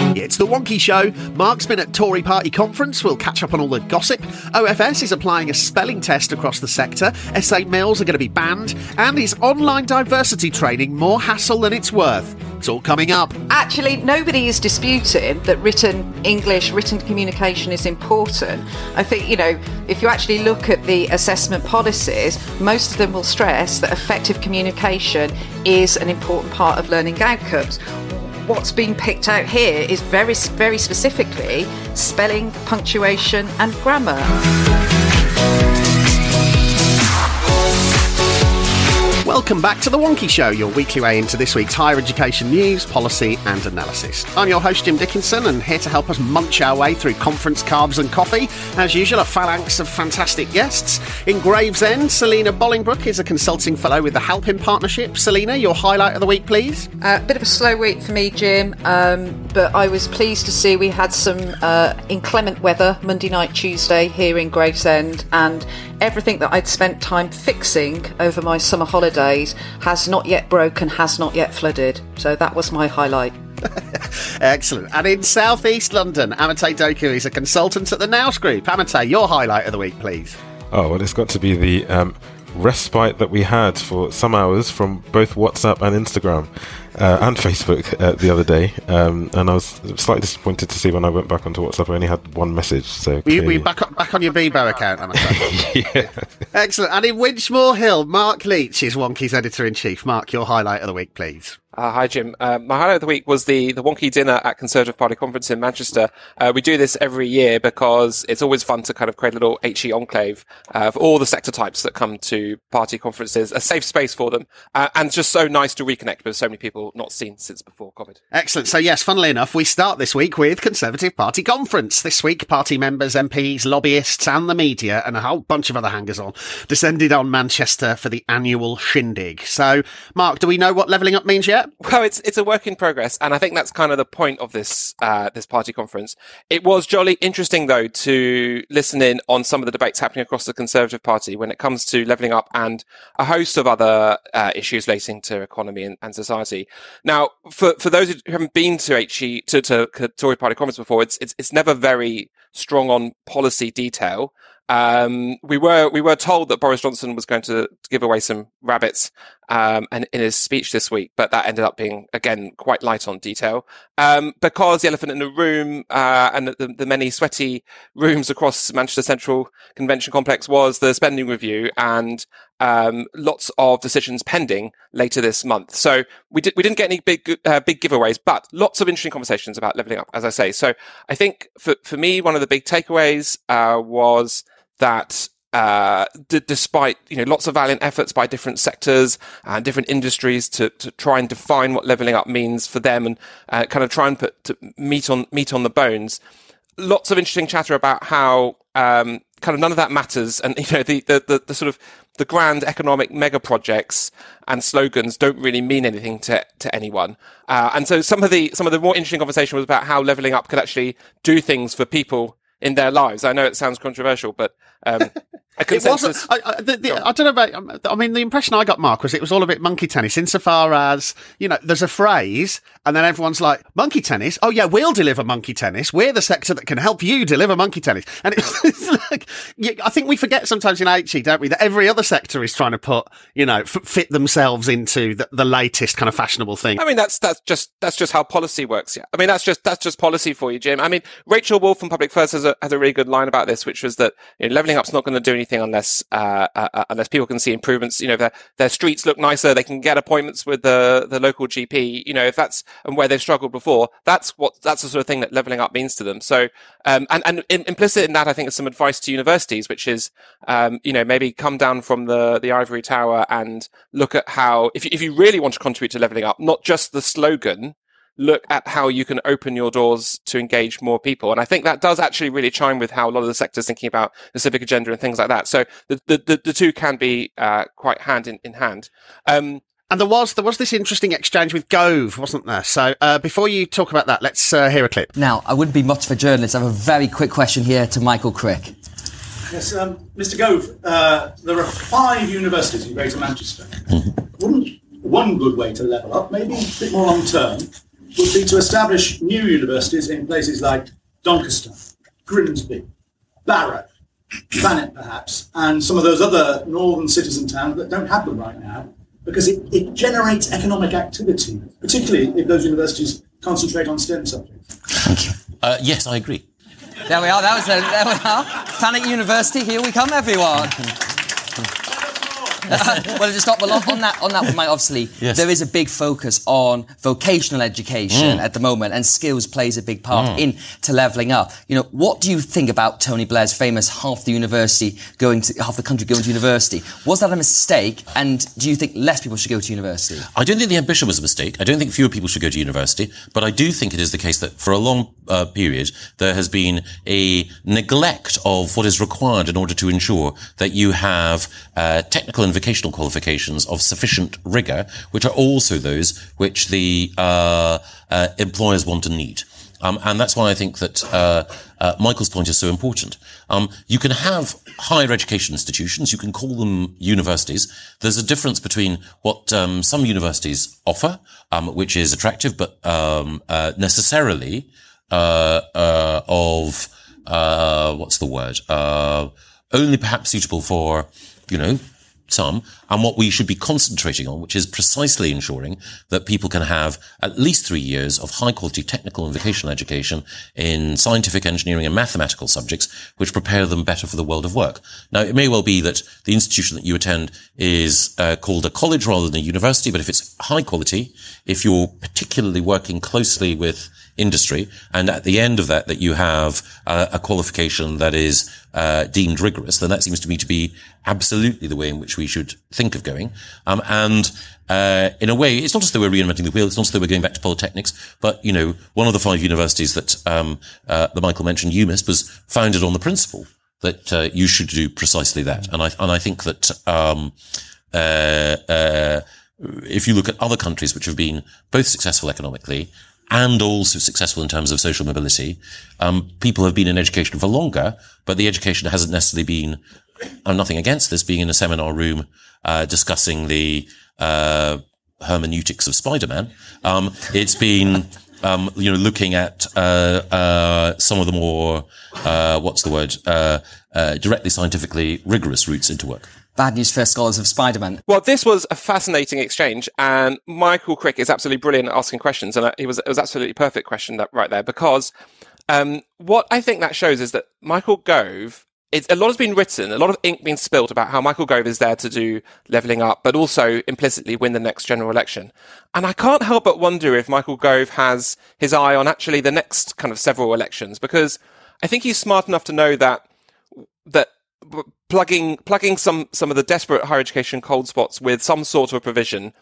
It's the Wonkhe Show. Mark's been at Tory Party conference. We'll catch up on all the gossip. OFS is applying a spelling test across the sector. essay mills are going to be banned. And is online diversity training more hassle than it's worth? It's all coming up. Actually, nobody is disputing that written English, written communication is important. I think, you know, if you actually look at the assessment policies, most of them will stress that effective communication is an important part of learning outcomes what's being picked out here is very, very specifically spelling, punctuation, and grammar. Welcome back to The Wonkhe Show, your weekly way into this week's higher education news, policy, and analysis. I'm your host, Jim Dickinson, and here to help us munch our way through conference carbs and coffee. As usual, a phalanx of fantastic guests. In Gravesend, Selena Bolingbroke is a consulting fellow with the Halpin Partnership. Selena, your highlight of the week, please. A uh, bit of a slow week for me, Jim, um, but I was pleased to see we had some uh, inclement weather Monday night, Tuesday here in Gravesend, and everything that I'd spent time fixing over my summer holidays has not yet broken, has not yet flooded. So that was my highlight. Excellent. And in southeast London, Amatey Doku is a consultant at the Nous Group. Amatey, your highlight of the week, please. Oh, well, it's got to be the um, respite that we had for some hours from both WhatsApp and Instagram uh, and Facebook uh, the other day, um, and I was slightly disappointed to see when I went back onto WhatsApp, I only had one message. So were you, were you back, on, back on your Bebo account? yeah. Excellent. And in Winchmore Hill, Mark Leach is Wonkhe's editor in chief. Mark, your highlight of the week, please. Uh, hi, Jim. Uh, my highlight of the week was the, the Wonkhe dinner at Conservative Party conference in Manchester. Uh, we do this every year because it's always fun to kind of create a little HE enclave uh, for all the sector types that come to party conferences, a safe space for them, uh, and just so nice to reconnect with so many people not seen since before COVID. Excellent. So yes, funnily enough, we start this week with Conservative Party conference. This week, party members, MPs, lobbyists, and the media, and a whole bunch of other hangers on, descended on Manchester for the annual shindig. So, Mark, do we know what levelling up means yet? Well, it's it's a work in progress, and I think that's kind of the point of this uh, this party conference. It was jolly interesting though to listen in on some of the debates happening across the Conservative Party when it comes to levelling up and a host of other uh, issues relating to economy and, and, society. Now, for for those who haven't been to HE to, to, to Tory Party conference before, it's it's it's never very strong on policy detail. Um, we were we were told that Boris Johnson was going to give away some rabbits um, and in his speech this week, but that ended up being again quite light on detail um, because the elephant in the room uh, and the, the, many sweaty rooms across Manchester Central Convention Complex was the spending review and um, lots of decisions pending later this month. So we did we didn't get any big uh, big giveaways, but lots of interesting conversations about leveling up, as I say. So I think for for me, one of the big takeaways uh, was that uh, d- despite you know lots of valiant efforts by different sectors and different industries to, to try and define what leveling up means for them and uh, kind of try and put meat on meat on the bones. Lots of interesting chatter about how um, kind of none of that matters, and you know the, the the, the sort of the grand economic mega projects and slogans don't really mean anything to, to anyone. Uh, and so some of the some of the more interesting conversation was about how leveling up could actually do things for people in their lives. I know it sounds controversial, but um, it wasn't. I, I, the, the, I, don't know about. I mean, the impression I got, Mark, was it was all a bit monkey tennis, insofar as you know, there's a phrase, and then everyone's like, "Monkey tennis? Oh yeah, we'll deliver monkey tennis. We're the sector that can help you deliver monkey tennis." And it's, it's like, I think we forget sometimes in HE, don't we, that every other sector is trying to put, you know, f- fit themselves into the, the latest kind of fashionable thing. I mean, that's that's just that's just how policy works. Yeah, I mean, that's just that's just policy for you, Jim. I mean, Rachel Wolf from Public First has a has a really good line about this, which was that you know, leveling up's not going to do anything anything unless uh, uh, uh, unless people can see improvements. You know, their their streets look nicer. They can get appointments with the the local GP. You know, if that's and where they've struggled before, that's what that's the sort of thing that leveling up means to them. So, um, and and in, implicit in that, I think is some advice to universities, which is, um, you know, maybe come down from the the ivory tower and look at how if if you really want to contribute to leveling up, not just the slogan look at how you can open your doors to engage more people. And I think that does actually really chime with how a lot of the sector is thinking about the civic agenda and things like that. So the, the, the, the two can be uh, quite hand in, in hand. Um, and there was there was this interesting exchange with Gove, wasn't there? So uh, before you talk about that, let's uh, hear a clip. Now, I wouldn't be much of a journalist. I have a very quick question here to Michael Crick. Yes, um, Mr. Gove, uh, there are five universities in Greater Manchester. Mm-hmm. Wouldn't one good way to level up, maybe a bit more long term, would be to establish new universities in places like Doncaster, Grimsby, Barrow, Thanet perhaps, and some of those other northern cities and towns that don't have them right now, because it, it generates economic activity, particularly if those universities concentrate on STEM subjects. Thank you. Uh, yes, I agree. There we are. That was a, there we are. Thanet University. Here we come, everyone. well, just. Well, on that, on that, obviously, yes. there is a big focus on vocational education mm. at the moment, and skills plays a big part mm. in to levelling up. You know, what do you think about Tony Blair's famous half the university going to half the country going to university? Was that a mistake? And do you think less people should go to university? I don't think the ambition was a mistake. I don't think fewer people should go to university, but I do think it is the case that for a long uh, period there has been a neglect of what is required in order to ensure that you have uh, technical and vocational qualifications of sufficient rigor, which are also those which the uh, uh, employers want and need. Um, and that's why I think that uh, uh, Michael's point is so important. Um, you can have higher education institutions, you can call them universities. There's a difference between what um, some universities offer, um, which is attractive, but um, uh, necessarily uh, uh, of what's the word? only perhaps suitable for you know some, and what we should be concentrating on, which is precisely ensuring that people can have at least three years of high quality technical and vocational education in scientific engineering and mathematical subjects, which prepare them better for the world of work. Now, it may well be that the institution that you attend is uh, called a college rather than a university, but if it's high quality, if you're particularly working closely with industry. And at the end of that, that you have uh, a qualification that is uh, deemed rigorous, then that seems to me to be absolutely the way in which we should think of going. Um, and uh, in a way, it's not as though we're reinventing the wheel. It's not as though we're going back to polytechnics. But you know, one of the five universities that um, uh, Michael mentioned, UMIST, was founded on the principle that uh, you should do precisely that. And I and I think that. Um, uh, if you look at other countries which have been both successful economically and also successful in terms of social mobility. Um, people have been in education for longer, but the education hasn't necessarily been. I'm nothing against this being in a seminar room uh, discussing the uh, hermeneutics of Spider-Man. Um, it's been. Um, you know, looking at uh, uh some of the more uh, what's the word uh, directly scientifically rigorous routes into work bad news for scholars of Spider-Man. Well, this was a fascinating exchange, and Michael Crick is absolutely brilliant at asking questions, and it was it was absolutely perfect question right there because um, what I think that shows is that Michael Gove. It's, a lot has been written, a lot of ink being spilt about how Michael Gove is there to do levelling up, but also implicitly win the next general election. And I can't help but wonder if Michael Gove has his eye on actually the next kind of several elections, because I think he's smart enough to know that that plugging plugging some some of the desperate higher education cold spots with some sort of provision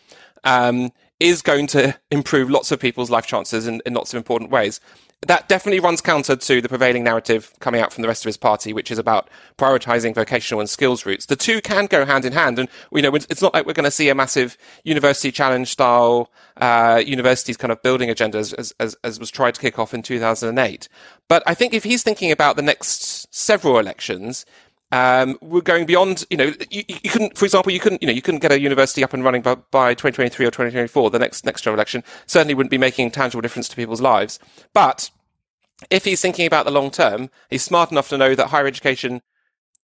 um, is going to improve lots of people's life chances in, in lots of important ways. That definitely runs counter to the prevailing narrative coming out from the rest of his party, which is about prioritizing vocational and skills routes. The two can go hand in hand, and you know it's not like we're going to see a massive university challenge style uh, universities kind of building agenda as, as, as was tried to kick off in 2008. But I think if he's thinking about the next several elections, um, we're going beyond, you know, you, you couldn't, for example, you couldn't, you know, you couldn't get a university up and running by, by 2023 or 2024, the next, next general election, certainly wouldn't be making tangible difference to people's lives. But if he's thinking about the long term, he's smart enough to know that higher education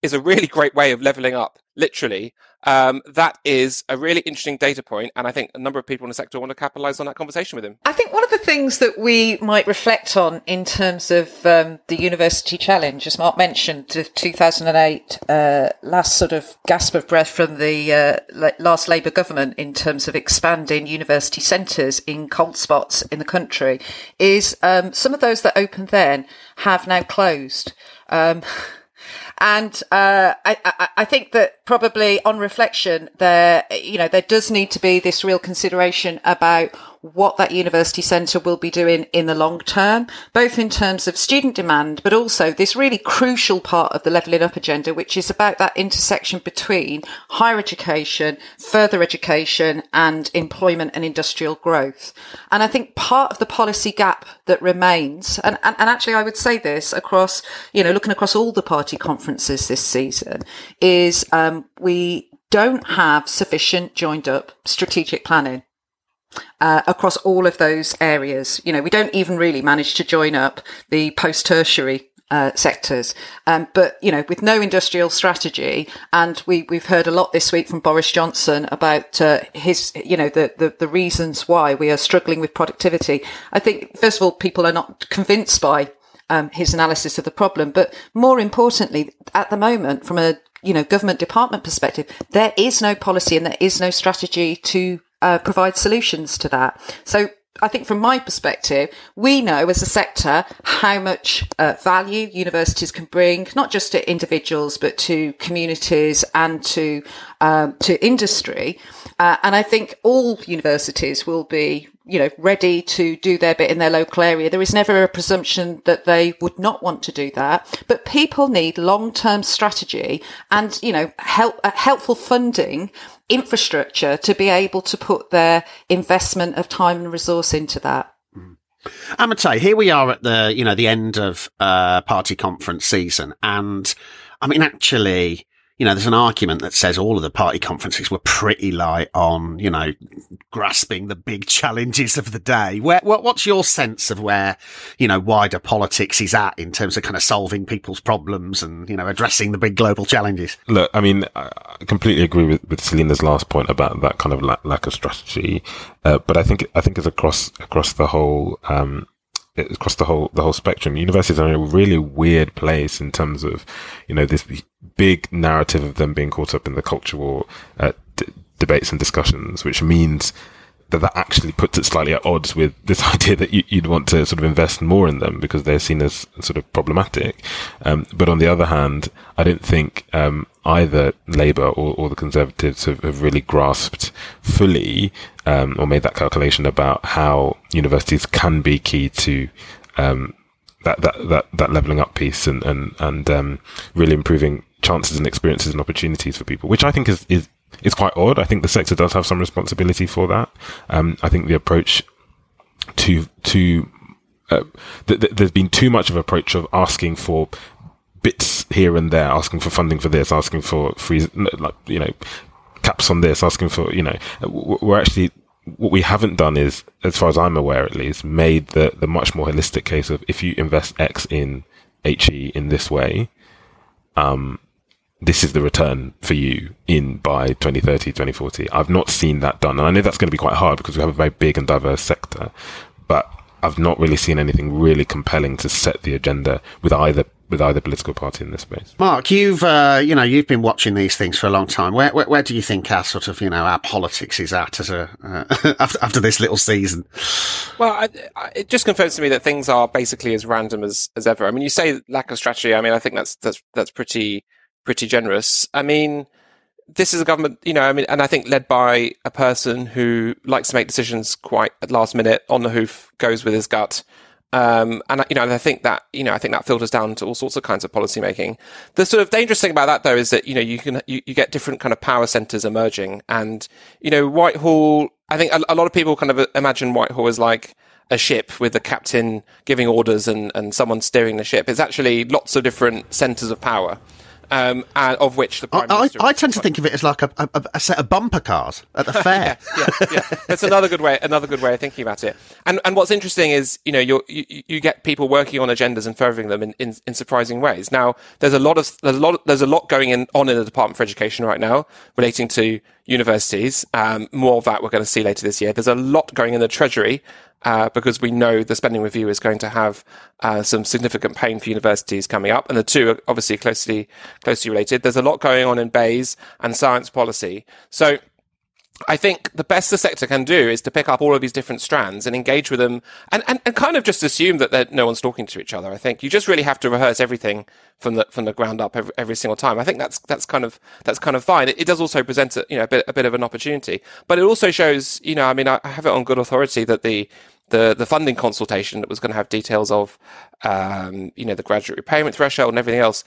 is a really great way of leveling up, literally. Um, that is a really interesting data point, and I think a number of people in the sector want to capitalize on that conversation with him. I think one of the things that we might reflect on in terms of um, the university challenge, as Mark mentioned, the 2008 uh, last sort of gasp of breath from the uh, last Labour government in terms of expanding university centres in cold spots in the country, is um, some of those that opened then have now closed. And uh, I, I, I, think that probably on reflection, there you know there does need to be this real consideration about what that university centre will be doing in the long term, both in terms of student demand, but also this really crucial part of the levelling up agenda, which is about that intersection between higher education, further education and employment and industrial growth. And I think part of the policy gap that remains, and, and, and actually I would say this across, you know, looking across all the party conferences this season is, um, we don't have sufficient joined up strategic planning uh, across all of those areas. You know, we don't even really manage to join up the post tertiary uh, sectors. Um, but you know, with no industrial strategy, and we we've heard a lot this week from Boris Johnson about uh, his, you know, the, the the reasons why we are struggling with productivity. I think first of all, people are not convinced by um, his analysis of the problem, but more importantly, at the moment, from a you know government department perspective, there is no policy and there is no strategy to uh, provide solutions to that. So I think from my perspective, we know as a sector how much uh, value universities can bring, not just to individuals, but to communities and to, um, to industry. Uh, and I think all universities will be, you know, ready to do their bit in their local area. There is never a presumption that they would not want to do that, but people need long-term strategy and, you know, help, uh, helpful funding infrastructure to be able to put their investment of time and resource into that. Amatey, here we are at the, you know, the end of, uh, party conference season. And I mean, actually, you know, there's an argument that says all of the party conferences were pretty light on, you know, grasping the big challenges of the day. Where, what's your sense of where, you know, wider politics is at in terms of kind of solving people's problems and, you know, addressing the big global challenges? Look, I mean, I completely agree with, with Selena's last point about that kind of lack, lack of strategy. Uh, but I think, I think it's across, across the whole, um, across the whole the whole spectrum. Universities are in a really weird place in terms of, you know, this big narrative of them being caught up in the culture war uh, d- debates and discussions, which means that that actually puts it slightly at odds with this idea that you, would want to sort of invest more in them because they're seen as sort of problematic. Um, but on the other hand, I don't think um, either Labour or, or, the Conservatives have, have really grasped fully um, or made that calculation about how universities can be key to um, that, that, that, that leveling up piece and, and, and um, really improving chances and experiences and opportunities for people, which I think is, is, is quite odd. I think the sector does have some responsibility for that. Um, I think the approach to, to, uh, th- th- there's been too much of an approach of asking for bits here and there, asking for funding for this, asking for free, like, you know, caps on this, asking for, you know, we're actually, what we haven't done is, as far as I'm aware at least, made the, the much more holistic case of if you invest X in HE in this way, um, this is the return for you in by 2030, 2040. I've not seen that done. And I know that's going to be quite hard because we have a very big and diverse sector, but I've not really seen anything really compelling to set the agenda with either with either political party in this space. Mark, you've uh, you know you've been watching these things for a long time. Where, where, where do you think our sort of you know our politics is at as a uh, after, after this little season? Well, I, I, it just confirms to me that things are basically as random as as ever. I mean, you say lack of strategy. I mean, I think that's that's that's pretty pretty generous. I mean, this is a government, you know, I mean, and I think led by a person who likes to make decisions quite at last minute on the hoof, goes with his gut. Um, and you know, I think that you know, I think that filters down to all sorts of kinds of policy making. The sort of dangerous thing about that, though, is that you know you can you, you get different kind of power centers emerging, and you know, Whitehall. I think a, a lot of people kind of imagine Whitehall as like a ship with the captain giving orders and and someone steering the ship. It's actually lots of different centers of power. Um, and of which the Prime I, Minister. I, I tend to think of it as like a, a, a set of bumper cars at the fair. yeah, yeah, yeah. That's another good way. Another good way of thinking about it. And and what's interesting is you know you you get people working on agendas and furthering them in, in, in, surprising ways. Now there's a lot of there's a lot there's a lot going in, on in the Department for Education right now relating to universities. Um, more of that we're going to see later this year. There's a lot going in the Treasury uh, because we know the spending review is going to have uh, some significant pain for universities coming up, and the two are obviously closely closely related. There's a lot going on in BEIS and science policy, so. I think the best the sector can do is to pick up all of these different strands and engage with them and, and, and kind of just assume that no one's talking to each other. I think you just really have to rehearse everything from the, from the ground up every, every single time. I think that's, that's kind of, that's kind of fine. It, it, does also present a, you know, a bit, a bit of an opportunity, but it also shows, you know, I mean, I have it on good authority that the, the the funding consultation that was going to have details of um, you know the graduate repayment threshold and everything else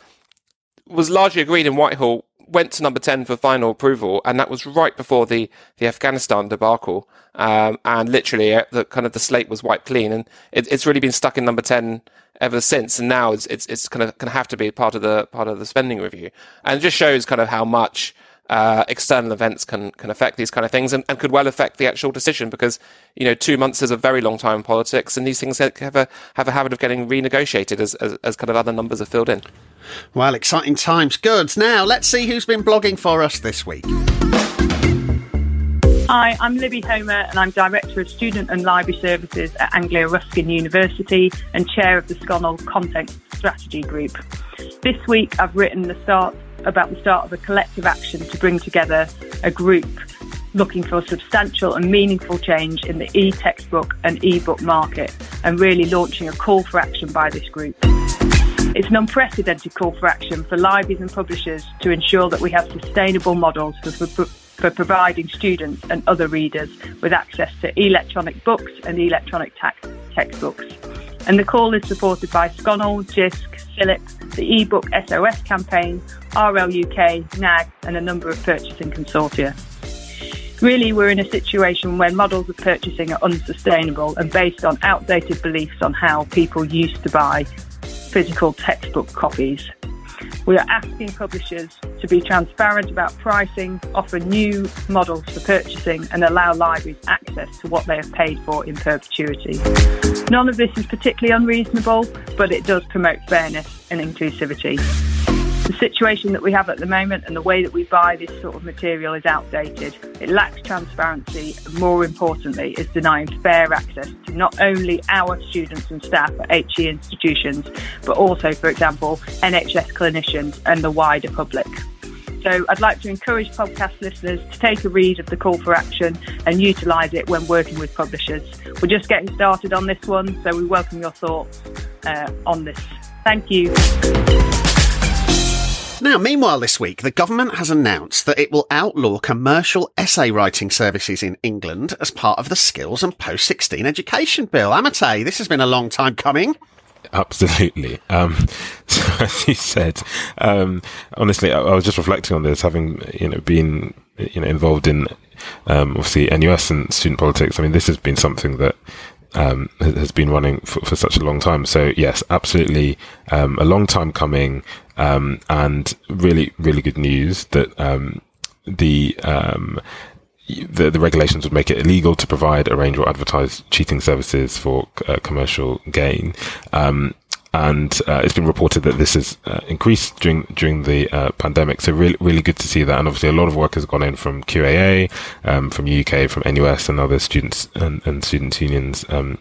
was largely agreed in Whitehall. Went to number ten for final approval, and that was right before the the Afghanistan debacle. Um, and literally, uh, the kind of the slate was wiped clean, and it, it's really been stuck in number ten ever since. And now it's it's, it's kind of going to have to be part of the part of the spending review, and it just shows kind of how much uh, external events can can affect these kind of things and, and, could well affect the actual decision because you know two months is a very long time in politics and these things have a have a habit of getting renegotiated as, as, as kind of other numbers are filled in. Well, exciting times. Good. Now let's see who's been blogging for us this week. Hi, I'm Libby Homer and I'm Director of Student and Library Services at Anglia Ruskin University and Chair of the SCONUL Content Strategy Group. This week I've written the start about the start of a collective action to bring together a group looking for substantial and meaningful change in the e-textbook and e-book market and really launching a call for action by this group. It's an unprecedented call for action for libraries and publishers to ensure that we have sustainable models for, for, for providing students and other readers with access to electronic books and electronic ta- textbooks. And the call is supported by SCONUL, JISC, CILIP, the eBook SOS campaign, RL UK, NAG, and a number of purchasing consortia. Really, we're in a situation where models of purchasing are unsustainable and based on outdated beliefs on how people used to buy physical textbook copies. We are asking publishers to be transparent about pricing, offer new models for purchasing, and allow libraries access to what they have paid for in perpetuity. None of this is particularly unreasonable, but it does promote fairness and inclusivity. The situation that we have at the moment and the way that we buy this sort of material is outdated. It lacks transparency and, more importantly, is denying fair access to not only our students and staff at HE institutions, but also, for example, NHS clinicians and the wider public. So I'd like to encourage podcast listeners to take a read of the call for action and utilise it when working with publishers. We're just getting started on this one, so we welcome your thoughts uh, on this. Thank you. Now, meanwhile, this week, the government has announced that it will outlaw commercial essay writing services in England as part of the Skills and Post 16 Education Bill. Amatey, this has been a long time coming. Absolutely. Um, so as you said, um, honestly, I, I, was just reflecting on this, having you know been you know involved in um, obviously NUS and student politics. I mean, this has been something that um, has been running for, for, such a long time. So yes, absolutely, um, a long time coming, um, and really, really good news that um, the, um, the the regulations would make it illegal to provide, arrange, or advertise cheating services for uh, commercial gain. Um, and uh, it's been reported that this has uh, increased during during the uh, pandemic. So really, really good to see that. And obviously, a lot of work has gone in from QAA, um, from UK, from NUS, and other students and, and students unions um,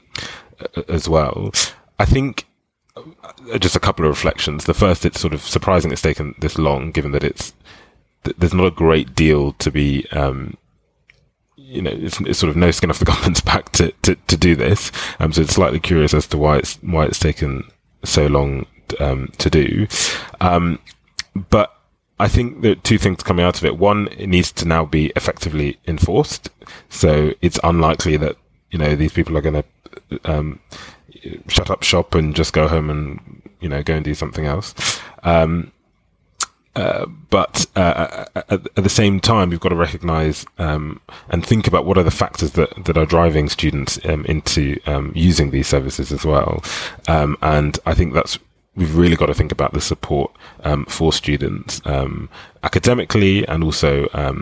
as well. I think just a couple of reflections. The first, it's sort of surprising it's taken this long, given that it's there's not a great deal to be. Um, you know, it's, it's, sort of no skin off the government's back to, to, to do this. Um, so it's slightly curious as to why it's, why it's taken so long um, to do. Um, but I think that two things coming out of it. One, it needs to now be effectively enforced. So it's unlikely that, you know, these people are going to, um, shut up shop and just go home and, you know, go and do something else. Um, uh, but uh, at, at, the same time, we've got to recognise um, and think about what are the factors that, that are driving students um, into um, using these services as well. Um, and I think that's we've really got to think about the support um, for students um, academically and also uh,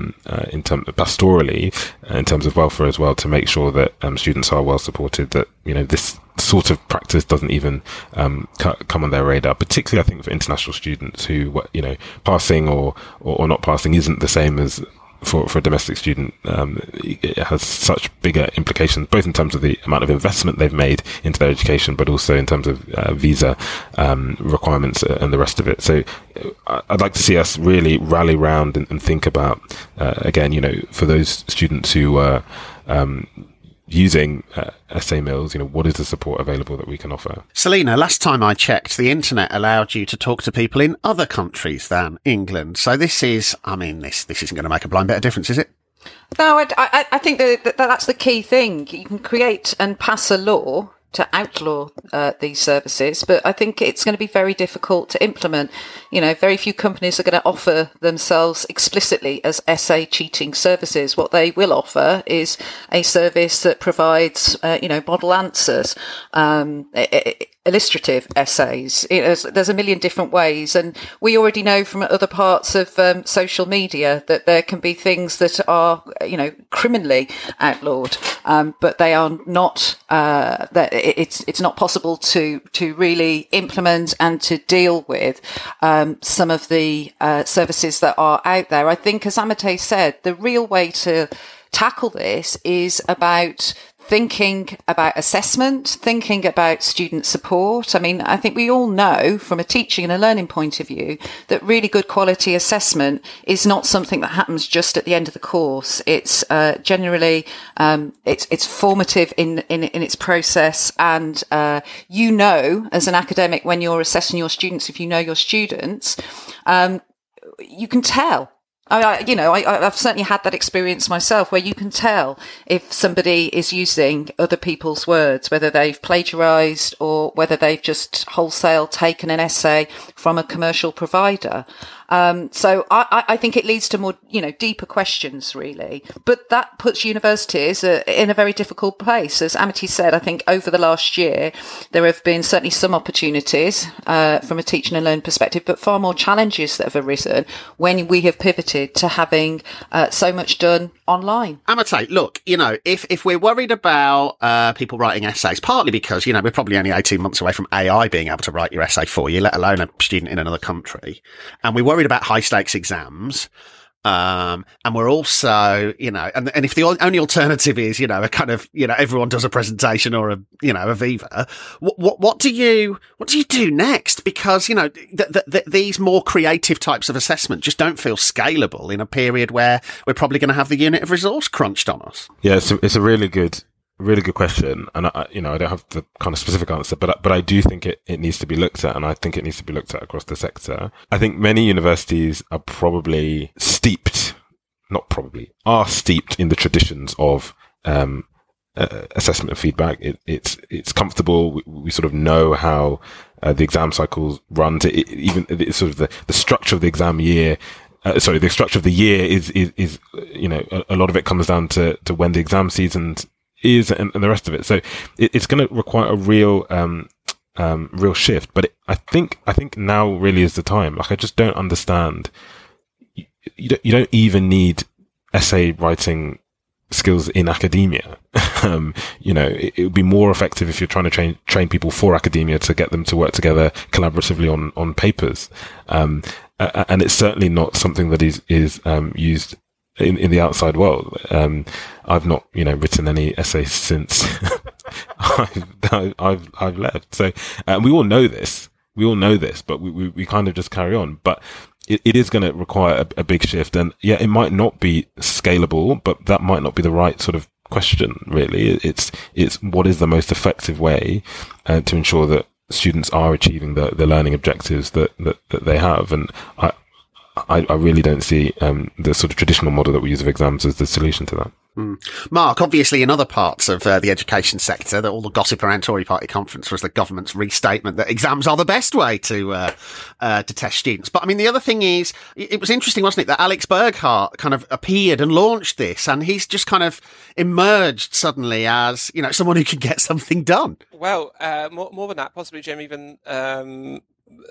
in terms of pastorally, uh, in terms of welfare as well, to make sure that students are well supported. That you know this sort of practice doesn't even um, come on their radar. Particularly, I think for international students who you know passing or, or, or not passing isn't the same as for, for a domestic student, um, it has such bigger implications, both in terms of the amount of investment they've made into their education, but also in terms of uh, visa um, requirements and the rest of it. So uh, I'd like to see us really rally round and, and think about, uh, again, you know, for those students who um, using uh, essay mills, you know, what is the support available that we can offer? Selena, last time I checked, the internet allowed you to talk to people in other countries than England. So this is, I mean, this this isn't going to make a blind bit of difference, is it? No, I, I, I think that, that that's the key thing. You can create and pass a law to outlaw uh, these services, but I think it's going to be very difficult to implement. You know, very few companies are going to offer themselves explicitly as essay cheating services. What they will offer is a service that provides, uh, you know, model answers. Um, it, illustrative essays. there's a million different ways, and we already know from other parts of um, social media that there can be things that are, you know, criminally outlawed, um, but they are not. Uh, that it's it's not possible to to really implement and to deal with um, some of the uh, services that are out there. I think, as Amatey said, the real way to tackle this is about thinking about assessment, thinking about student support. I mean, I think we all know from a teaching and a learning point of view that really good quality assessment is not something that happens just at the end of the course. It's uh, generally um, it's it's formative in, in in its process, and uh, you know as an academic when you're assessing your students, if you know your students, um, you can tell I, you know, I, have certainly had that experience myself where you can tell if somebody is using other people's words, whether they've plagiarized or whether they've just wholesale taken an essay from a commercial provider. Um, so I, I, think it leads to more, you know, deeper questions really. But that puts universities uh, in a very difficult place. As Amatey said, I think over the last year, there have been certainly some opportunities uh, from a teaching and learning perspective, but far more challenges that have arisen when we have pivoted to having uh, so much done online. Amatey, look, you know, if, if we're worried about uh, people writing essays, partly because, you know, we're probably only 18 months away from AI being able to write your essay for you, let alone a student in another country, and we worry worried about high stakes exams. Um, and we're also, you know, and, and if the only alternative is, you know, a kind of, you know, everyone does a presentation or a, you know, a Viva, what, what, what do you, what do you do next? Because, you know, th- th- th- these more creative types of assessment just don't feel scalable in a period where we're probably going to have the unit of resource crunched on us. Yeah, it's a, it's a really good really good question, and I, you know I don't have the kind of specific answer, but but I do think it, it needs to be looked at, and I think it needs to be looked at across the sector. I think many universities are probably steeped, not probably, are steeped in the traditions of um, uh, assessment and feedback. It, it's it's comfortable. We, we, sort of know how uh, the exam cycles run. To it, even it's sort of the, the structure of the exam year. Uh, sorry, the structure of the year is is, is you know a, a, lot of it comes down to to when the exam seasons is and, and the rest of it. So it, it's going to require a real, um, um, real shift. But it, I think, I think now really is the time. Like, I just don't understand. You, you don't, you don't even need essay writing skills in academia. um, you know, it, it, would be more effective if you're trying to train train people for academia to get them to work together collaboratively on on papers. Um, uh, and it's certainly not something that is is um, used in, in the outside world. Um, I've not, you know, written any essays since I've, I've, I've left. So, uh, we all know this. We all know this, but we, we, we kind of just carry on. But it, it is going to require a, a big shift. And yeah, it might not be scalable, but that might not be the right sort of question, really. It's, it's what is the most effective way uh, to ensure that students are achieving the, the learning objectives that, that, that they have. And I, I, I really don't see um, the sort of traditional model that we use of exams as the solution to that. Mm. Mark, obviously, in other parts of uh, the education sector, that all the gossip around Tory Party conference was the government's restatement that exams are the best way to uh, uh, to test students. But I mean, the other thing is, it was interesting, wasn't it, that Alex Burghart kind of appeared and launched this, and he's just kind of emerged suddenly as you know someone who can get something done. Well, uh, more, more than that, possibly Jim, even um,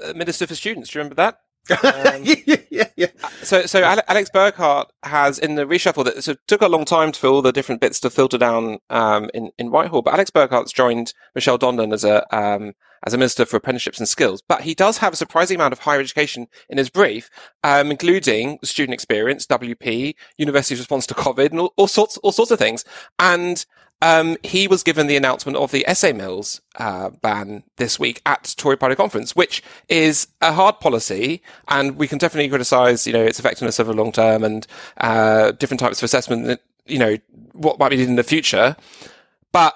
uh, Minister for Students. Do you remember that? Um, yeah, yeah, So, so Alex Burghart has in the reshuffle that so it took a long time to, for all the different bits to filter down um, in in Whitehall. But Alex Burghart's joined Michelle Donelan as a um, as a minister for apprenticeships and skills. But he does have a surprising amount of higher education in his brief, um, including student experience, WP, university's response to COVID, and all, all sorts all sorts of things. And um, he was given the announcement of the essay mills uh, ban this week at Tory Party conference, which is a hard policy, and we can definitely criticise, you know, its effectiveness over long term and uh, different types of assessment. You know, what might be needed in the future, but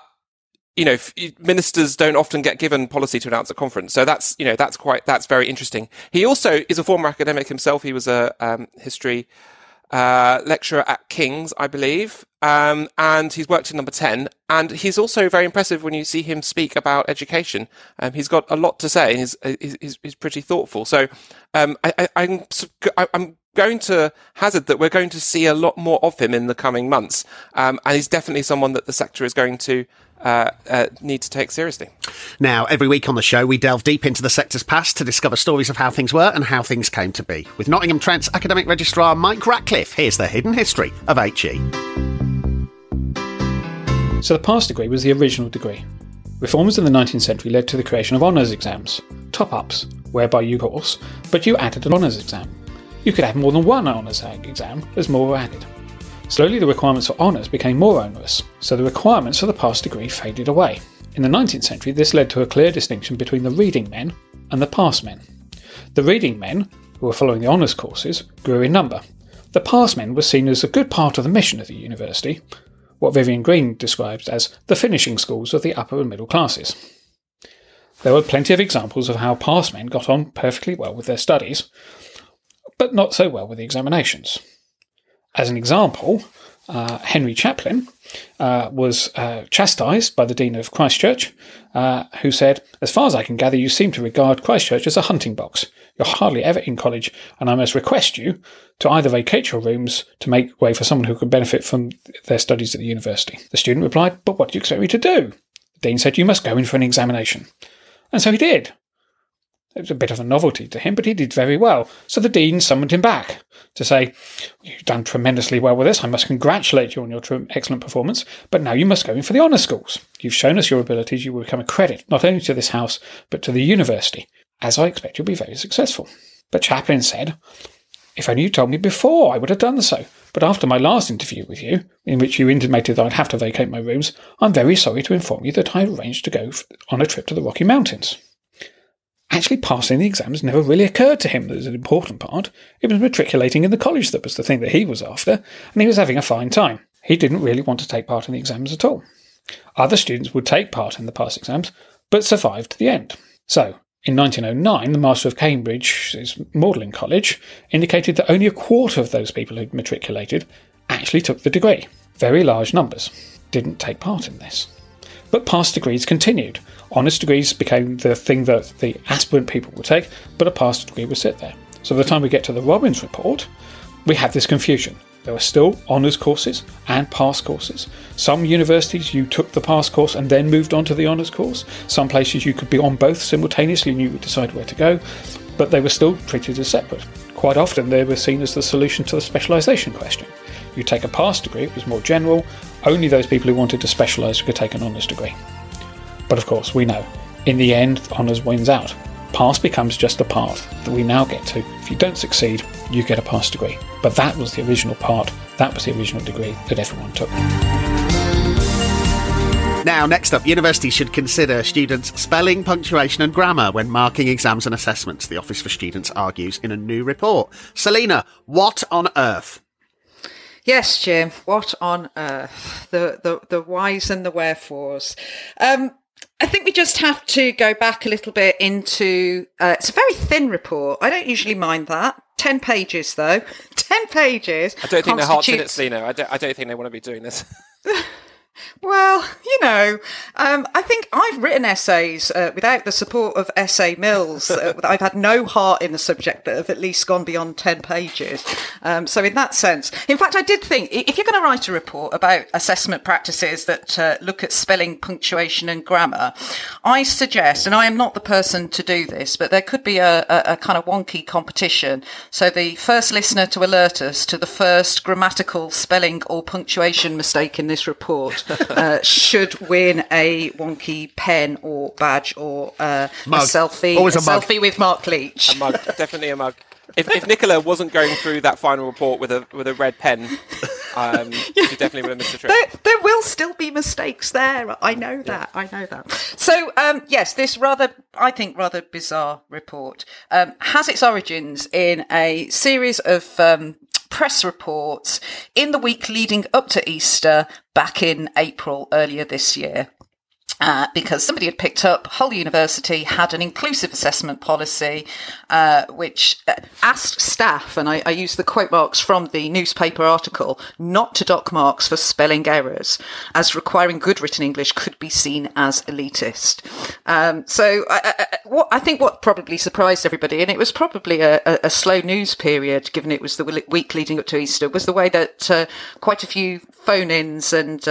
you know, ministers don't often get given policy to announce at conference. So that's, you know, that's quite, that's very interesting. He also is a former academic himself. He was a um, history uh, lecturer at King's, I believe. Um, and he's worked in number 10. And he's also very impressive when you see him speak about education. Um, he's got a lot to say. He's, he's, he's pretty thoughtful. So, um, I, I'm, I'm going to hazard that we're going to see a lot more of him in the coming months. Um, and he's definitely someone that the sector is going to uh, uh, need to take seriously. Now, every week on the show, we delve deep into the sector's past to discover stories of how things were and how things came to be. With Nottingham Trent's academic registrar Mike Ratcliffe, here's the hidden history of HE. So, the pass degree was the original degree. Reforms in the 19th century led to the creation of honours exams, top ups, whereby you course, but you added an honours exam. You could have more than one honours exam as more were added. Slowly, the requirements for honours became more onerous, so the requirements for the pass degree faded away. In the 19th century, this led to a clear distinction between the reading men and the pass men. The reading men, who were following the honours courses, grew in number. The pass men were seen as a good part of the mission of the university, what Vivian Green describes as the finishing schools of the upper and middle classes. There were plenty of examples of how pass men got on perfectly well with their studies, but not so well with the examinations. As an example, uh, Henry Chaplin uh, was uh, chastised by the Dean of Christchurch, uh, who said, As far as I can gather, you seem to regard Christchurch as a hunting box. You're hardly ever in college, and I must request you to either vacate your rooms to make way for someone who could benefit from their studies at the university. The student replied, But what do you expect me to do? The Dean said, You must go in for an examination. And so he did. It was a bit of a novelty to him, but he did very well. So the Dean summoned him back to say, You've done tremendously well with this. I must congratulate you on your excellent performance, but now you must go in for the honour schools. You've shown us your abilities. You will become a credit not only to this house, but to the university. As I expect, you'll be very successful. But Chaplin said, If only you told me before, I would have done so. But after my last interview with you, in which you intimated that I'd have to vacate my rooms, I'm very sorry to inform you that I arranged to go on a trip to the Rocky Mountains. Actually, passing the exams never really occurred to him that was an important part. It was matriculating in the college that was the thing that he was after, and he was having a fine time. He didn't really want to take part in the exams at all. Other students would take part in the pass exams, but survived to the end. So, in 1909, the Master of Cambridge's Magdalene College indicated that only a quarter of those people who'd matriculated actually took the degree. Very large numbers didn't take part in this. But pass degrees continued, Honours degrees became the thing that the aspirant people would take, but a pass degree would sit there. So by the time we get to the Robbins report, we have this confusion. There were still honours courses and pass courses. Some universities you took the pass course and then moved on to the honours course. Some places you could be on both simultaneously and you would decide where to go, but they were still treated as separate. Quite often they were seen as the solution to the specialisation question. You take a pass degree, it was more general, only those people who wanted to specialise could take an honours degree. But of course, we know, in the end, honours wins out. Pass becomes just a path that we now get to. If you don't succeed, you get a pass degree. But that was the original part, that was the original degree that everyone took. Now, next up, universities should consider students' spelling, punctuation, and grammar when marking exams and assessments, the Office for Students argues in a new report. Selena, what on earth? Yes, Jim. What on earth? The the the whys and the wherefores. Um, I think we just have to go back a little bit into. Uh, it's a very thin report. I don't usually mind that. Ten pages, though. Ten pages. I don't think their heart's in it, Selena. I don't. I don't think they want to be doing this. Well, you know, um, I think I've written essays uh, without the support of essay mills. Uh, I've had no heart in the subject that have at least gone beyond 10 pages. Um, so, in that sense, in fact, I did think if you're going to write a report about assessment practices that uh, look at spelling, punctuation, and grammar, I suggest, and I am not the person to do this, but there could be a, a, a kind of Wonkhe competition. So, the first listener to alert us to the first grammatical, spelling, or punctuation mistake in this report uh, should win a Wonkhe pen or badge or uh, a selfie. Always a mug. selfie with Mark Leach. A mug, definitely a mug. If, if Nicola wasn't going through that final report with a with a red pen, um, she definitely would have missed the trick. There, there will still be mistakes there. I know that. I know that. So, um, yes, this rather, I think, rather bizarre report um, has its origins in a series of um, press reports in the week leading up to Easter back in April earlier this year. Uh, because somebody had picked up Hull University had an inclusive assessment policy, uh, which uh, asked staff, and I, I use the quote marks from the newspaper article, not to dock marks for spelling errors, as requiring good written English could be seen as elitist. Um, so I, I, what, I think what probably surprised everybody, and it was probably a, a, a slow news period, given it was the week leading up to Easter, was the way that uh, quite a few phone-ins and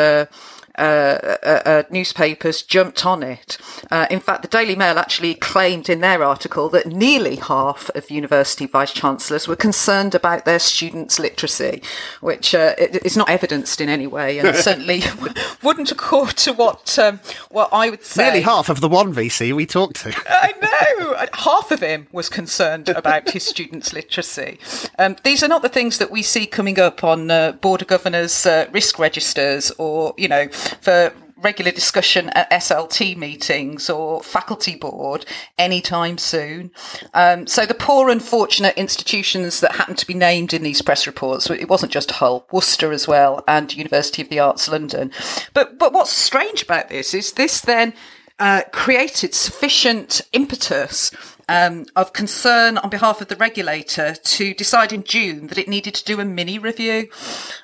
uh, uh, uh, newspapers jumped on it. Uh, in fact, the Daily Mail actually claimed in their article that nearly half of university vice chancellors were concerned about their students' literacy, which uh, is not evidenced in any way, and certainly wouldn't accord to what um, what I would say. Nearly half of the one VC we talked to. I know. Half of him was concerned about his students' literacy. Um, these are not the things that we see coming up on uh, board of governors' uh, risk registers or, you know, for regular discussion at SLT meetings or faculty board anytime soon. Um, so the poor, unfortunate institutions that happen to be named in these press reports, it wasn't just Hull, Worcester as well, and University of the Arts London. But but what's strange about this is this then uh, created sufficient impetus um, of concern on behalf of the regulator to decide in June that it needed to do a mini review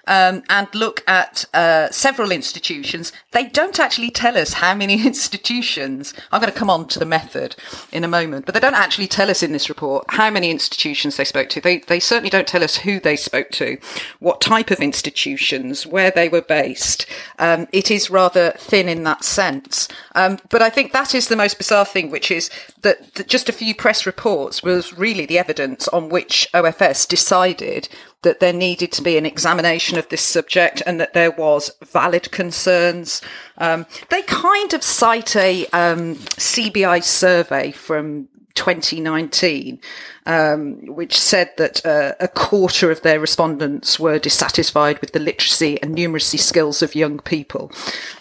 um, and look at uh, several institutions. They don't actually tell us how many institutions. I'm going to come on to the method in a moment, but they don't actually tell us in this report how many institutions they spoke to. They they certainly don't tell us who they spoke to, what type of institutions, where they were based. Um, it is rather thin in that sense. Um, but I think that is the most bizarre thing, which is that, that just a few press reports was really the evidence on which OFS decided that there needed to be an examination of this subject and that there was valid concerns. Um, they kind of cite a um, CBI survey from 2019, um, which said that uh, a quarter of their respondents were dissatisfied with the literacy and numeracy skills of young people.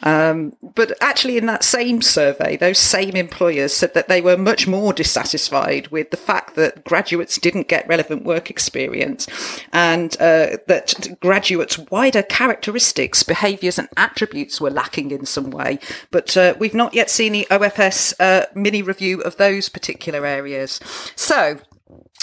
Um, but actually, in that same survey, those same employers said that they were much more dissatisfied with the fact that graduates didn't get relevant work experience and uh, that graduates' wider characteristics, behaviours, and attributes were lacking in some way. But uh, we've not yet seen the OFS uh, mini review of those particular areas. So,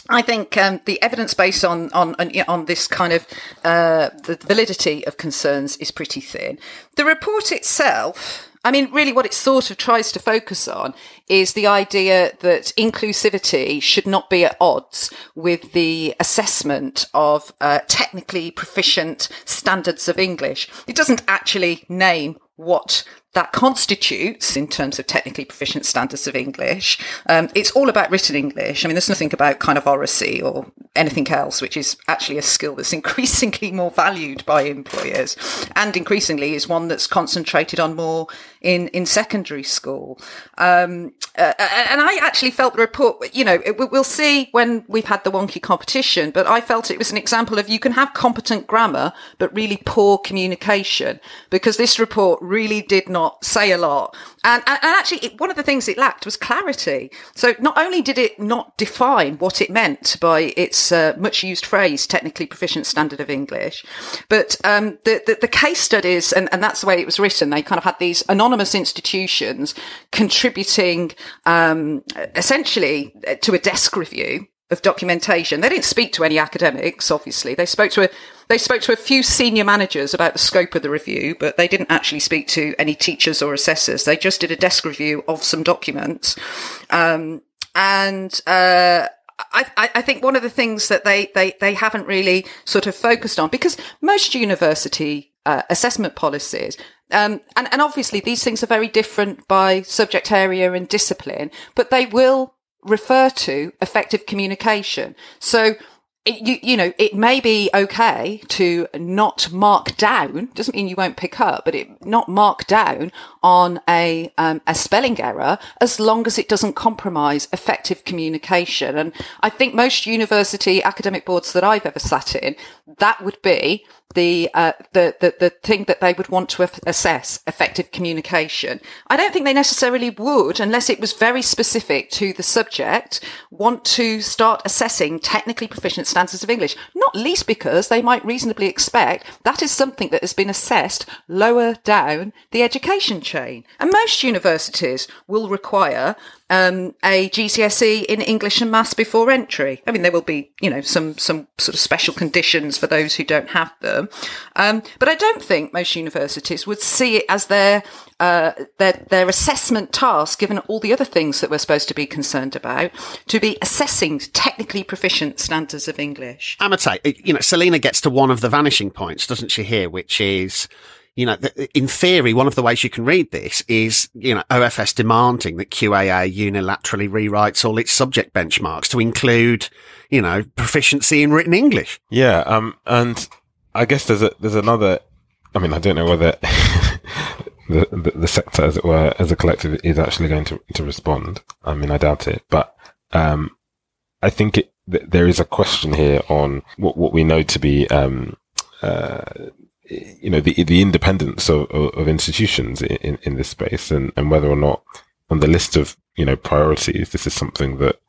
I think um, the evidence based on on on this kind of uh, the validity of concerns is pretty thin. The report itself. I mean, really, what it sort of tries to focus on is the idea that inclusivity should not be at odds with the assessment of uh, technically proficient standards of English. It doesn't actually name what that constitutes in terms of technically proficient standards of English. Um, it's all about written English. I mean, there's nothing about kind of oracy or anything else, which is actually a skill that's increasingly more valued by employers and increasingly is one that's concentrated on more in, in secondary school. Um, uh, and I actually felt the report, you know, it, we'll see when we've had the Wonkhe competition, but I felt it was an example of you can have competent grammar, but really poor communication because this report really did not say a lot. And, and, actually, it, one of the things it lacked was clarity. So not only did it not define what it meant by its uh, much used phrase, technically proficient standard of English, but um, the, the, the, case studies, and, and that's the way it was written, they kind of had these anonymous institutions contributing um, essentially to a desk review of documentation. They didn't speak to any academics, obviously. They spoke to a they spoke to a few senior managers about the scope of the review, but they didn't actually speak to any teachers or assessors. They just did a desk review of some documents. Um, and uh, I, I, think one of the things that they, they, they haven't really sort of focused on, because most university uh, assessment policies um, and, and obviously these things are very different by subject area and discipline, but they will refer to effective communication. So it, you, you know, it may be okay to not mark down, doesn't mean you won't pick up, but it not mark down on a, um, a spelling error as long as it doesn't compromise effective communication. And I think most university academic boards that I've ever sat in, that would be the, uh, the, the, the thing that they would want to assess effective communication. I don't think they necessarily would, unless it was very specific to the subject, want to start assessing technically proficient of English, not least because they might reasonably expect that is something that has been assessed lower down the education chain. And most universities will require um, a GCSE in English and Maths before entry. I mean, there will be, you know, some some sort of special conditions for those who don't have them, um, but I don't think most universities would see it as their uh, their their assessment task, given all the other things that we're supposed to be concerned about, to be assessing technically proficient standards of English. Amatey, you know, Selena gets to one of the vanishing points, doesn't she? Here, which is you know, in theory, one of the ways you can read this is, you know, OFS demanding that QAA unilaterally rewrites all its subject benchmarks to include, you know, proficiency in written English. Yeah. Um, and I guess there's a, there's another, I mean, I don't know whether the, the, the sector, as it were, as a collective is actually going to, to respond. I mean, I doubt it, but, um, I think it, th- there is a question here on what, what we know to be, um, uh, you know, the, the independence of, of institutions in, in this space and, and whether or not on the list of, you know, priorities, this is something that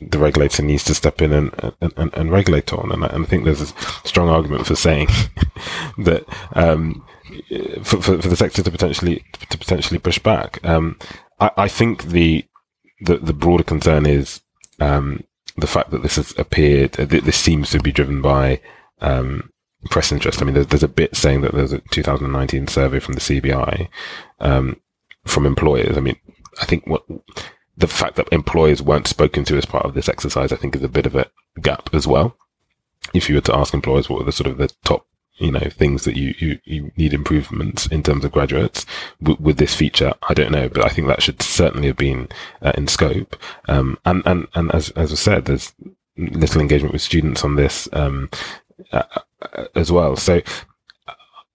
the regulator needs to step in and, and, and regulate on. And I, and I, think there's a strong argument for saying that, um, for, for, for, the sector to potentially, to potentially push back. Um, I, I, think the, the, the broader concern is, um, the fact that this has appeared, this seems to be driven by, um, press interest. I mean, there's, there's, a bit saying that there's a 2019 survey from the CBI um, from employers. I mean, I think what the fact that employers weren't spoken to as part of this exercise, I think, is a bit of a gap as well. If you were to ask employers what are the sort of the top, you know, things that you, you, you need improvements in terms of graduates w- with this feature, I don't know, but I think that should certainly have been uh, in scope. Um, and, and, and as, as I said, there's little engagement with students on this. Um, uh, as well. So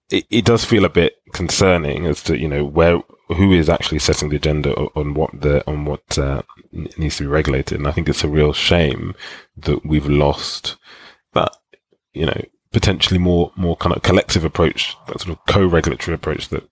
it, it does feel a bit concerning as to you know where who is actually setting the agenda on what the on what uh, needs to be regulated. And I think it's a real shame that we've lost that you know potentially more more kind of collective approach, that sort of co-regulatory approach that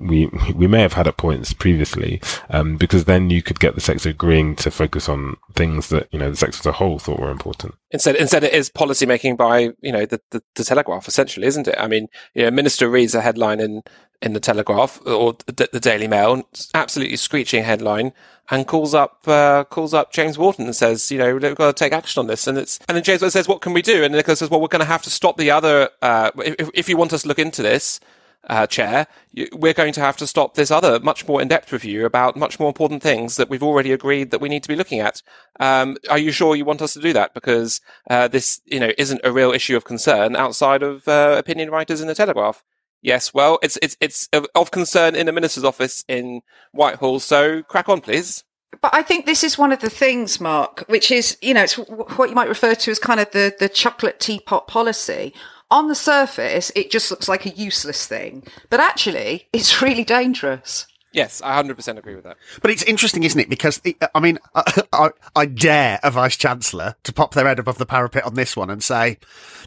we, we, may have had at points previously, um, because then you could get the sector agreeing to focus on things that, you know, the sex as a whole thought were important. Instead, instead it is policy making by, you know, the, the, the, Telegraph, essentially, isn't it? I mean, you know, minister reads a headline in, in the Telegraph or the, the Daily Mail, absolutely screeching headline, and calls up uh, calls up James Wharton and says, you know, we've got to take action on this. And it's and then James says, what can we do? And Nicola says, well, we're going to have to stop the other. Uh, if, if you want us to look into this, uh, chair, we're going to have to stop this other much more in-depth review about much more important things that we've already agreed that we need to be looking at. Um, are you sure you want us to do that? Because uh, this, you know, isn't a real issue of concern outside of uh, opinion writers in the Telegraph. Yes, well, it's it's it's of concern in the minister's office in Whitehall. So crack on, please. But I think this is one of the things, Mark, which is, you know, it's what you might refer to as kind of the, the chocolate teapot policy on the surface, it just looks like a useless thing, but actually, it's really dangerous. Yes, I 100% agree with that. But it's interesting, isn't it? Because, I mean, I, I, I, dare a Vice Chancellor to pop their head above the parapet on this one and say,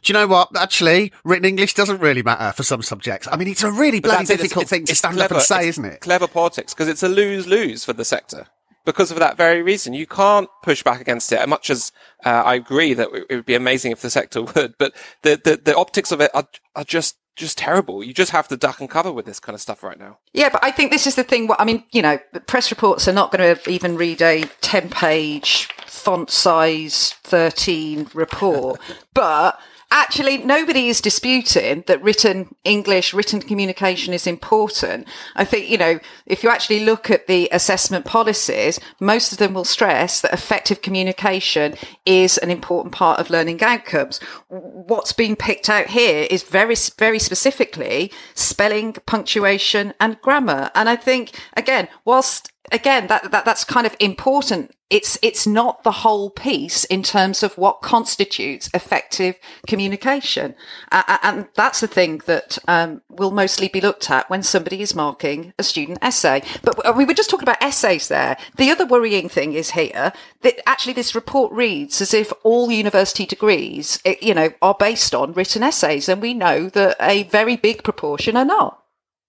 do you know what? Actually, written English doesn't really matter for some subjects. I mean, it's a really bloody difficult it's, thing it's, to stand clever, up and say, isn't it? Clever politics, because it's a lose-lose for the sector because of that very reason. You can't push back against it. As much as uh, I agree that it would be amazing if the sector would, but the, the, the optics of it are, are just just terrible. You just have to duck and cover with this kind of stuff right now. Yeah, but I think this is the thing. I mean, you know, press reports are not going to even read a 10 page font size 13 report. but actually nobody is disputing that written English, written communication is important. I think, you know, if you actually look at the assessment policies, most of them will stress that effective communication is an important part of learning outcomes. What's being picked out here is very, very specifically spelling, punctuation and grammar. And I think, again, whilst again, that, that that's kind of important. It's it's not the whole piece in terms of what constitutes effective communication, uh, and that's the thing that um, will mostly be looked at when somebody is marking a student essay. But we were just talking about essays there. The other worrying thing is here that actually this report reads as if all university degrees, you know, are based on written essays, and we know that a very big proportion are not.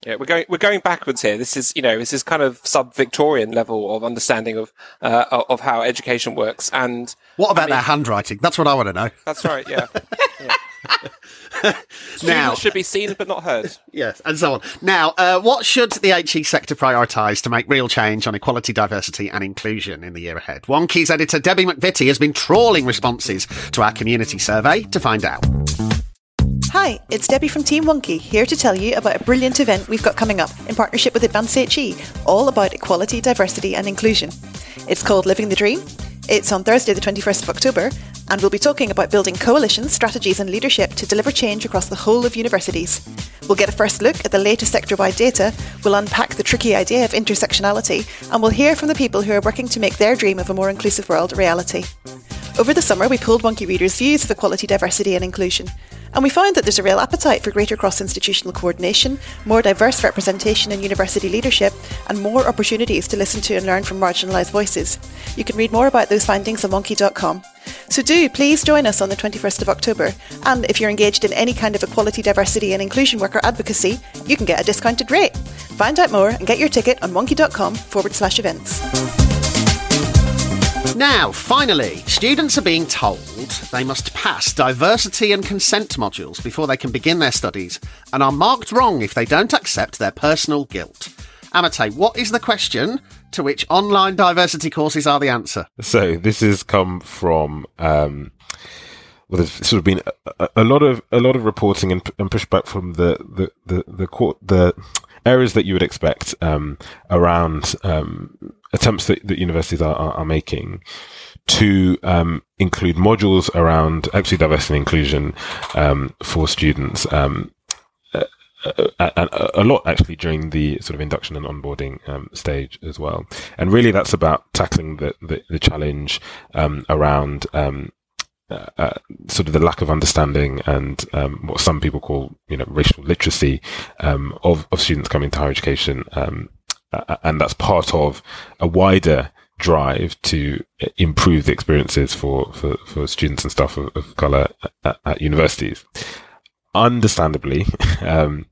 Yeah, we're going we're going backwards here. This is you know this is kind of sub Victorian level of understanding of uh, of how education works. And what about I mean, their handwriting? That's what I want to know. That's right. Yeah. yeah. now should be seen but not heard. yes, and so on. Now, uh, what should the HE sector prioritise to make real change on equality, diversity, and inclusion in the year ahead? Wonkhe's editor Debbie McVitie has been trawling responses to our community survey to find out. Hi, it's Debbie from Team Wonkhe here to tell you about a brilliant event we've got coming up in partnership with Advance HE, all about equality, diversity, and inclusion. It's called Living the Dream. It's on Thursday, the 21st of October, and we'll be talking about building coalitions, strategies, and leadership to deliver change across the whole of universities. We'll get a first look at the latest sector wide data, we'll unpack the tricky idea of intersectionality, and we'll hear from the people who are working to make their dream of a more inclusive world a reality. Over the summer, we pulled Wonkhe Readers' views of equality, diversity, and inclusion. And we found that there's a real appetite for greater cross institutional coordination, more diverse representation in university leadership, and more opportunities to listen to and learn from marginalised voices. You can read more about those findings on wonkhe.com. So do please join us on the 21st of October. And if you're engaged in any kind of equality, diversity, and inclusion work or advocacy, you can get a discounted rate. Find out more and get your ticket on wonkhe.com forward slash events. Now, finally, students are being told they must pass diversity and consent modules before they can begin their studies and are marked wrong if they don't accept their personal guilt. Amatey, what is the question to which online diversity courses are the answer? So, this has come from. Um, well, there's sort of been a, a, lot of a lot of reporting and, and pushback from the the the the, court, the areas that you would expect um, around um, attempts that, that universities are, are, are, making to um, include modules around equity, diversity, and inclusion um, for students. Um, uh, uh, a lot actually during the sort of induction and onboarding um, stage as well, and really that's about tackling the the, the challenge um, around um, uh, uh, sort of the lack of understanding and um, what some people call, you know, racial literacy um, of of students coming to higher education um, and that's part of a wider drive to improve the experiences for, for, for students and staff of, of color at, at, universities. Understandably, um,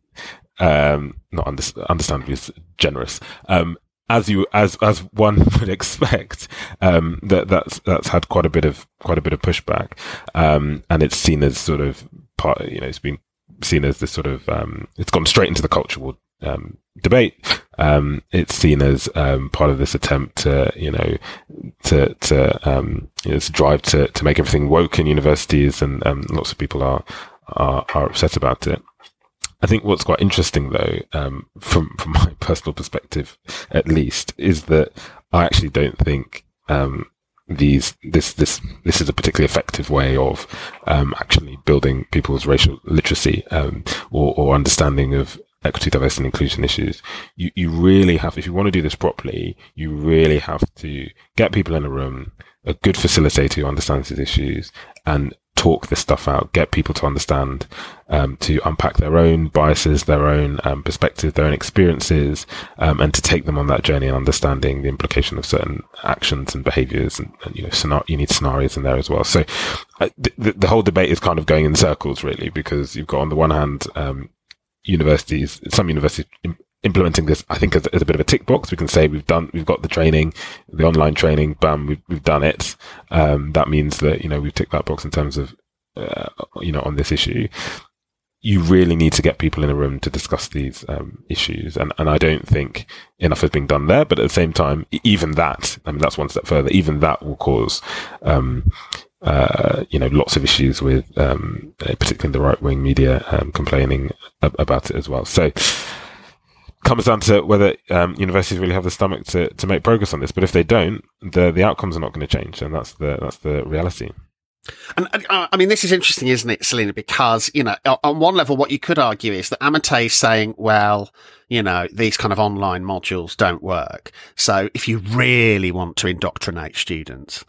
um, not under, understandably is generous. Um, as you as as one would expect, um, that that's that's had quite a bit of quite a bit of pushback, um, and it's seen as sort of part. You know, it's been seen as this sort of um, it's gone straight into the cultural um, debate. Um, it's seen as um, part of this attempt to, you know, to to um, you know, drive to to make everything woke in universities, and um, lots of people are, are, are upset about it. I think what's quite interesting, though, um, from from my personal perspective, at least, is that I actually don't think um, these this this this is a particularly effective way of um, actually building people's racial literacy um, or, or understanding of equity, diversity, and inclusion issues, you, you really have, if you want to do this properly, you really have to get people in a room, a good facilitator who understands these issues, and talk this stuff out, get people to understand, um, to unpack their own biases, their own um, perspectives, their own experiences, um, and to take them on that journey and understanding the implication of certain actions and behaviors. And, and you know, scenario, you need scenarios in there as well. So uh, the, the, whole debate is kind of going in circles, really, because you've got on the one hand, um, universities, some universities implementing this, I think, as, as, a bit of a tick box. We can say we've done, we've got the training, the online training, bam, we've, we've done it. Um, that means that, you know, we've ticked that box in terms of, uh, you know, on this issue. you really need to get people in a room to discuss these um, issues, and and I don't think enough is being done there. But at the same time, even that, I mean, that's one step further. Even that will cause. Um, uh, you know, lots of issues with, um, particularly the right wing media, um, complaining ab- about it as well. So, comes down to whether um, universities really have the stomach to, to make progress on this. But if they don't, the the outcomes are not going to change, and that's the that's the reality. And uh, I mean, this is interesting, isn't it, Selena? Because you know, on one level, what you could argue is that Amatey is saying, well, you know, these kind of online modules don't work. So if you really want to indoctrinate students,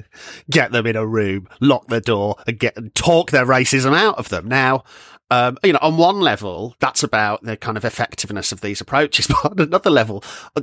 get them in a room, lock the door, and get talk their racism out of them. Now, um, you know, on one level, that's about the kind of effectiveness of these approaches. But on another level,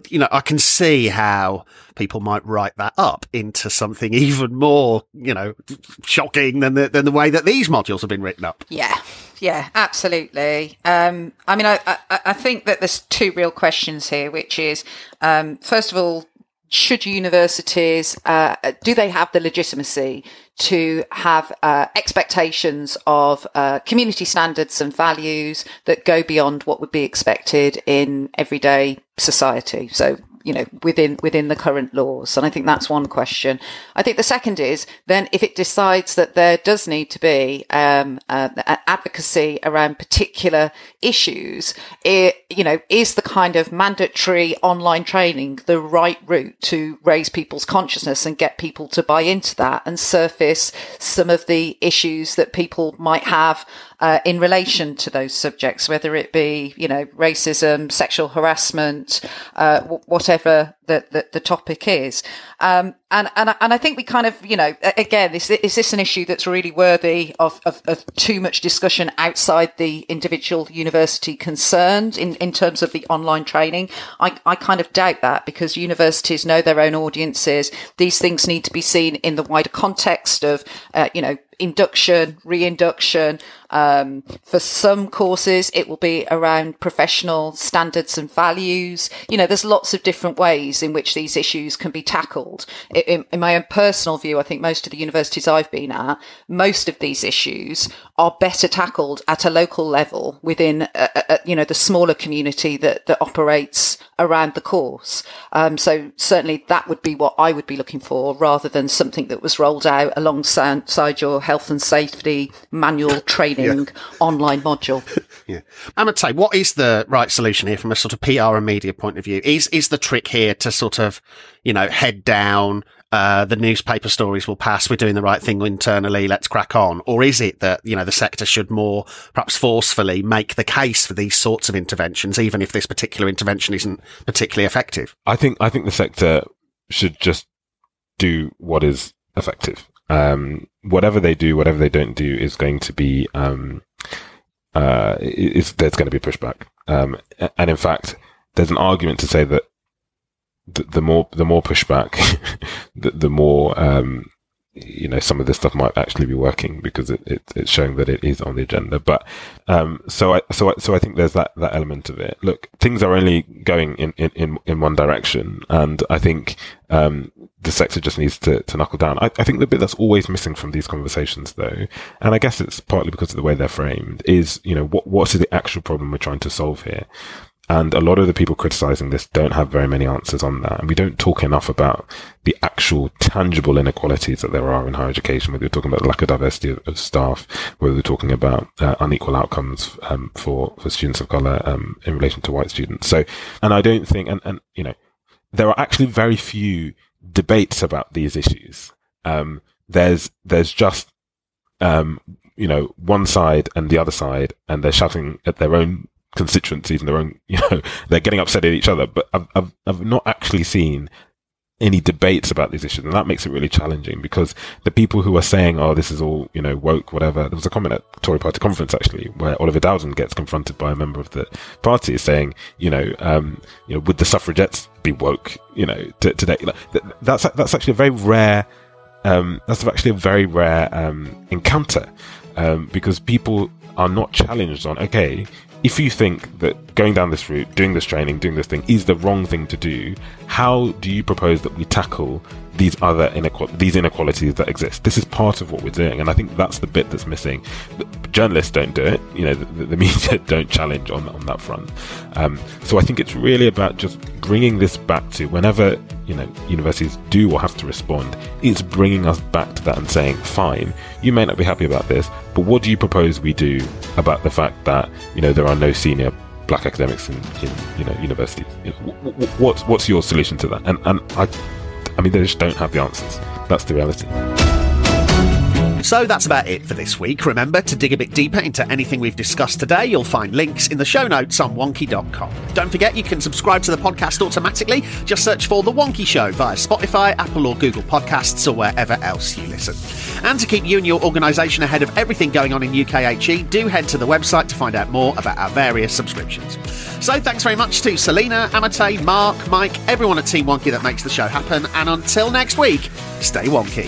you know, I can see how people might write that up into something even more, you know, shocking than the, than the way that these modules have been written up. Yeah. Yeah, absolutely. Um, I mean, I, I, I, think that there's two real questions here, which is, um, first of all, should universities uh, do they have the legitimacy to have uh, expectations of uh, community standards and values that go beyond what would be expected in everyday society? So you know within within the current laws. And i think that's one question. I think the second is then if it decides that there does need to be um, uh, advocacy around particular issues it you know is the kind of mandatory online training the right route to raise people's consciousness and get people to buy into that and surface some of the issues that people might have uh, in relation to those subjects, whether it be, you know, racism, sexual harassment, uh, w- whatever the, the, the, topic is. Um, and, and, and I think we kind of, you know, again, is, is this an issue that's really worthy of, of, of too much discussion outside the individual university concerned in, in terms of the online training? I, I kind of doubt that because universities know their own audiences. These things need to be seen in the wider context of, uh, you know, induction, reinduction. Um, for some courses, it will be around professional standards and values. You know, there's lots of different ways in which these issues can be tackled. In, in my own personal view, I think most of the universities I've been at, most of these issues are better tackled at a local level within, a, a, you know, the smaller community that, that operates around the course. Um, so certainly that would be what I would be looking for rather than something that was rolled out alongside your health and safety manual training yeah. online module. yeah. Amatey, what is the right solution here from a sort of PR and media point of view? Is, is the trick here to sort of, you know, head down, uh, the newspaper stories will pass. We're doing the right thing internally. Let's crack on. Or is it that, you know, the sector should more perhaps forcefully make the case for these sorts of interventions, even if this particular intervention isn't particularly effective? I think, I think the sector should just do what is effective um, whatever they do, whatever they don't do, is going to be um, uh, is there's going to be pushback. Um, and in fact, there's an argument to say that the, the more the more pushback, the, the more um, you know some of this stuff might actually be working because it, it, it's showing that it is on the agenda. But um, so I so I, so I think there's that that element of it. Look, things are only going in in in, in one direction, and I think um, the sector just needs to, to knuckle down. I, I think the bit that's always missing from these conversations, though, and I guess it's partly because of the way they're framed, is you know what what is the actual problem we're trying to solve here. And a lot of the people criticizing this don't have very many answers on that. And we don't talk enough about the actual tangible inequalities that there are in higher education, whether we're talking about the lack of diversity of, of staff, whether we're talking about uh, unequal outcomes um, for, for students of color um, in relation to white students. So, and I don't think, and, and, you know, there are actually very few debates about these issues. Um, there's, there's just, um, you know, one side and the other side, and they're shouting at their own constituencies and their own, you know, they're getting upset at each other. But I've, I've, I've not actually seen any debates about these issues. And that makes it really challenging because the people who are saying, oh, this is all, you know, woke, whatever. There was a comment at Tory party conference actually where Oliver Dowden gets confronted by a member of the party saying, you know, um, you know, would the suffragettes be woke, you know, t- today? That's, that's actually a very rare, um, that's actually a very rare, um, encounter, um, because people are not challenged on, okay, if you think that going down this route, doing this training, doing this thing is the wrong thing to do, how do you propose that we tackle these other inequal- these inequalities that exist. This is part of what we're doing, and I think that's the bit that's missing. Journalists don't do it. You know, the, the media don't challenge on on that front. Um, so I think it's really about just bringing this back to whenever you know universities do or have to respond. It's bringing us back to that and saying, fine, you may not be happy about this, but what do you propose we do about the fact that you know there are no senior black academics in, in you know universities? What's what's your solution to that? And and I, I mean, they just don't have the answers. That's the reality. So that's about it for this week. Remember to dig a bit deeper into anything we've discussed today. You'll find links in the show notes on wonkhe.com. Don't forget you can subscribe to the podcast automatically. Just search for The Wonkhe Show via Spotify, Apple or Google Podcasts or wherever else you listen. And to keep you and your organisation ahead of everything going on in UKHE, do head to the website to find out more about our various subscriptions. So thanks very much to Selena, Amatey, Mark, Mike, everyone at Team Wonkhe that makes the show happen. And until next week, stay wonky.